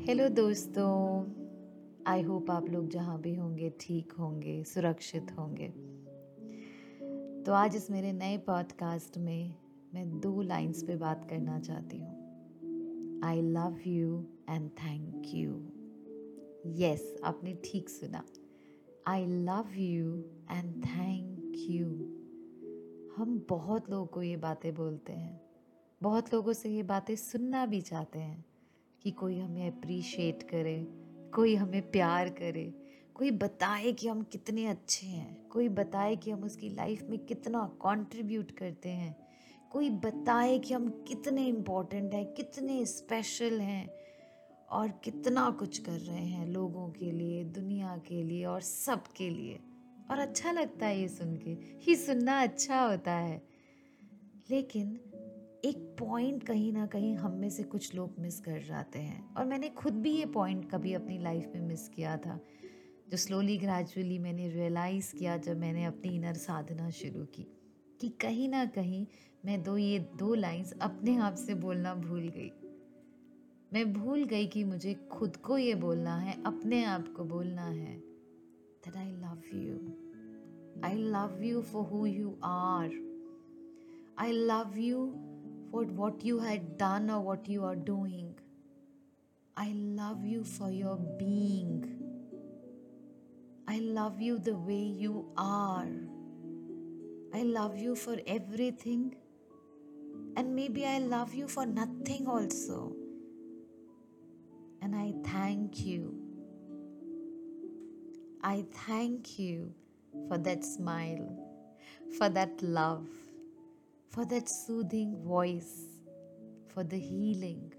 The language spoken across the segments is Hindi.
हेलो दोस्तों। आई होप आप लोग जहाँ भी होंगे, ठीक होंगे, सुरक्षित होंगे। तो आज इस मेरे नए पॉडकास्ट में मैं दो लाइंस पे बात करना चाहती हूँ। I love you and thank you yes आपने ठीक सुना। I love you and thank you हम बहुत लोगों को ये बातें बोलते हैं। बहुत लोगों से ये बातें सुनना भी चाहते हैं। कि कोई हमें अप्रिशिएट करे, कोई हमें प्यार करे, कोई बताए कि हम कितने अच्छे हैं, कोई बताए कि हम उसकी लाइफ में कितना कंट्रीब्यूट करते हैं, कोई बताए कि हम कितने इम्पोर्टेंट हैं, कितने स्पेशल हैं और कितना कुछ कर रहे हैं लोगों के लिए, दुनिया के लिए और सब के लिए। और अच्छा लगता है ये सुन के ही सुनना अच्छा होता है। लेकिन एक पॉइंट कहीं ना कहीं हम में से कुछ लोग मिस कर जाते हैं। और मैंने खुद भी ये पॉइंट कभी अपनी लाइफ में मिस किया था। जो स्लोली ग्रेजुअली मैंने रियलाइज़ किया जब मैंने अपनी इनर साधना शुरू की। कि कहीं ना कहीं मैं दो, ये दो लाइंस अपने आप से बोलना भूल गई। मैं भूल गई कि मुझे खुद को ये बोलना है, अपने आप को बोलना है। That I love you I love you for who you are I love you for what you had done or what you are doing. I love you for your being. I love you the way you are. I love you for everything. And maybe I love you for nothing also. And I thank you. I thank you for that smile, for that love for that soothing voice, for the healing,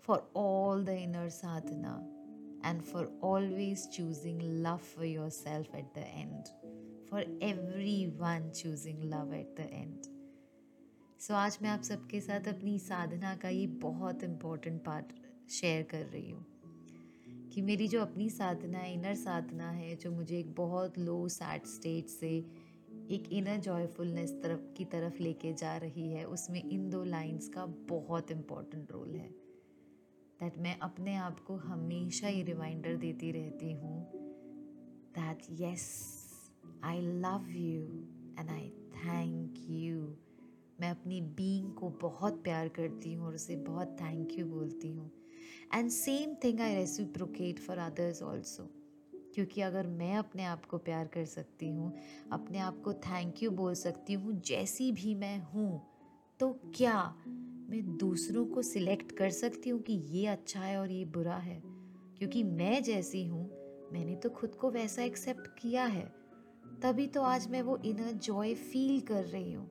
for all the inner sadhana, and for always choosing love for yourself at the end, for everyone choosing love at the end. So so, आज मैं आप सबके साथ अपनी साधना का ये बहुत इम्पोर्टेंट पार्ट शेयर कर रही हूँ कि मेरी जो अपनी साधना है इनर साधना है जो मुझे एक बहुत लो सैड स्टेट से एक इनर जॉयफुलनेस तरफ़, की तरफ़ लेके जा रही है। उसमें इन दो लाइंस का बहुत इंपॉर्टेंट रोल है। दैट मैं अपने आप को हमेशा ये रिमाइंडर देती रहती हूँ that yes I love you and I thank you मैं अपनी बीइंग को बहुत प्यार करती हूँ और उसे बहुत थैंक यू बोलती हूँ। And same thing I reciprocate for others also क्योंकि अगर मैं अपने आप को प्यार कर सकती हूँ, अपने आप को थैंक यू बोल सकती हूँ, जैसी भी मैं हूँ तो क्या मैं दूसरों को सिलेक्ट कर सकती हूँ कि ये अच्छा है और ये बुरा है? क्योंकि मैं जैसी हूँ, मैंने तो खुद को वैसा एक्सेप्ट किया है। तभी तो आज मैं वो इनर जॉय फील कर रही हूँ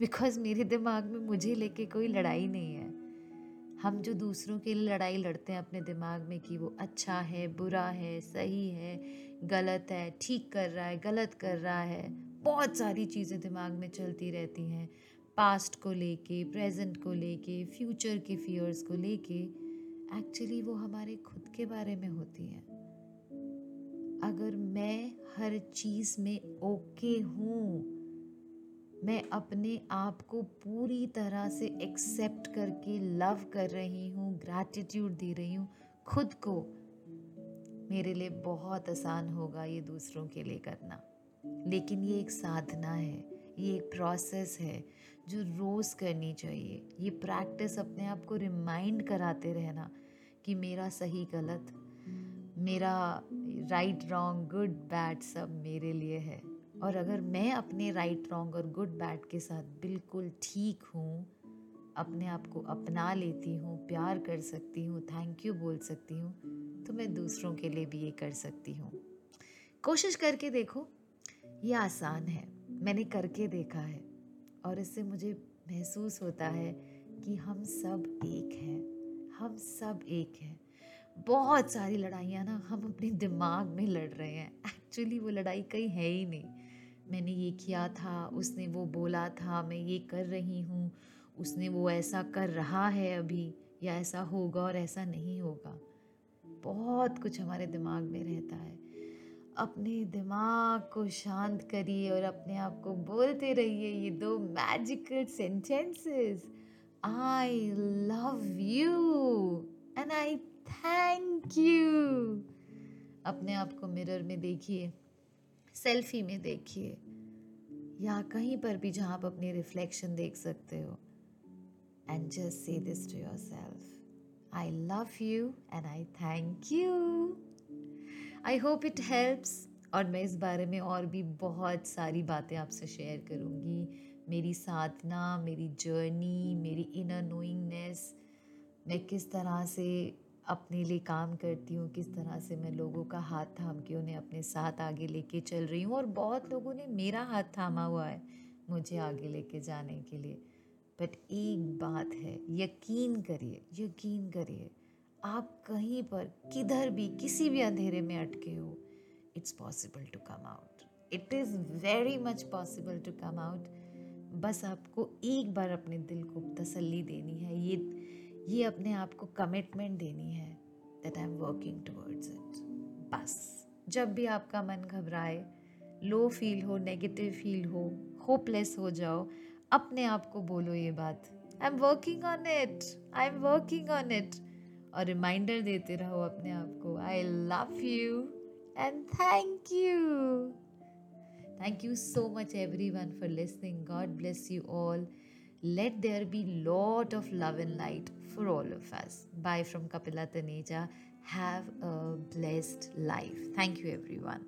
बिकॉज़ मेरे दिमाग में मुझे लेके कोई लड़ाई नहीं है। हम जो दूसरों के लिए लड़ाई लड़ते हैं अपने दिमाग में कि वो अच्छा है, बुरा है, सही है, गलत है, ठीक कर रहा है, गलत कर रहा है, बहुत सारी चीज़ें दिमाग में चलती रहती हैं। पास्ट को लेके प्रेजेंट को लेके फ्यूचर के फियर्स को लेके एक्चुअली वो हमारे खुद के बारे में होती हैं। अगर मैं हर चीज़ में ओके हूँ मैं अपने आप को पूरी तरह से एक्सेप्ट करके लव कर रही हूँ ग्रैटिट्यूड दे रही हूँ, खुद को मेरे लिए बहुत आसान होगा ये दूसरों के लिए करना। लेकिन ये एक साधना है, ये एक प्रोसेस है जो रोज़ करनी चाहिए। ये प्रैक्टिस अपने आप को रिमाइंड कराते रहना कि मेरा सही गलत, मेरा राइट रॉन्ग गुड बैड सब मेरे लिए है। और अगर मैं अपने राइट रॉन्ग और गुड बैड के साथ बिल्कुल ठीक हूँ, अपने आप को अपना लेती हूँ, प्यार कर सकती हूँ थैंक यू बोल सकती हूँ तो मैं दूसरों के लिए भी ये कर सकती हूँ। कोशिश करके देखो, ये आसान है, मैंने करके देखा है, और इससे मुझे महसूस होता है कि हम सब एक हैं, हम सब एक हैं। बहुत सारी लड़ाइयाँ ना हम अपने दिमाग में लड़ रहे हैं एक्चुअली वो लड़ाई कहीं है ही नहीं। मैंने ये किया था, उसने वो बोला था, मैं ये कर रही हूँ, उसने वो ऐसा कर रहा है अभी, या ऐसा होगा और ऐसा नहीं होगा। बहुत कुछ हमारे दिमाग में रहता है। अपने दिमाग को शांत करिए और अपने आप को बोलते रहिए, ये दो magical sentences I love you and I thank you अपने आप को मिरर में देखिए। सेल्फी में देखिए, या कहीं पर भी जहाँ आप अपनी रिफ्लेक्शन देख सकते हो। And just say this to yourself I love you and I thank you I hope it helps और मैं इस बारे में और भी बहुत सारी बातें आपसे शेयर करूँगी। मेरी साधना, मेरी जर्नी मेरी इनर नोइंगनेस मैं किस तरह से अपने लिए काम करती हूँ, किस तरह से मैं लोगों का हाथ थाम के उन्हें अपने साथ आगे लेके चल रही हूँ और बहुत लोगों ने मेरा हाथ थामा हुआ है मुझे आगे लेके जाने के लिए। बट एक बात है, यकीन करिए यकीन करिए, आप कहीं पर किधर भी, किसी भी अंधेरे में अटके हो it's possible to come out it is very much possible to come out बस आपको एक बार अपने दिल को तसल्ली देनी है, ये ये अपने आप को कमिटमेंट देनी है that I am working towards it बस जब भी आपका मन घबराए लो फील हो नेगेटिव फील हो होपलेस हो जाओ, अपने आप को बोलो ये बात I am working on it I am working on it और रिमाइंडर देते रहो अपने आप को I love you and thank you Thank you so much everyone for listening. God bless you all. Let there be lot of love and light for all of us. Bye from Kapila Taneja. Have a blessed life. Thank you everyone.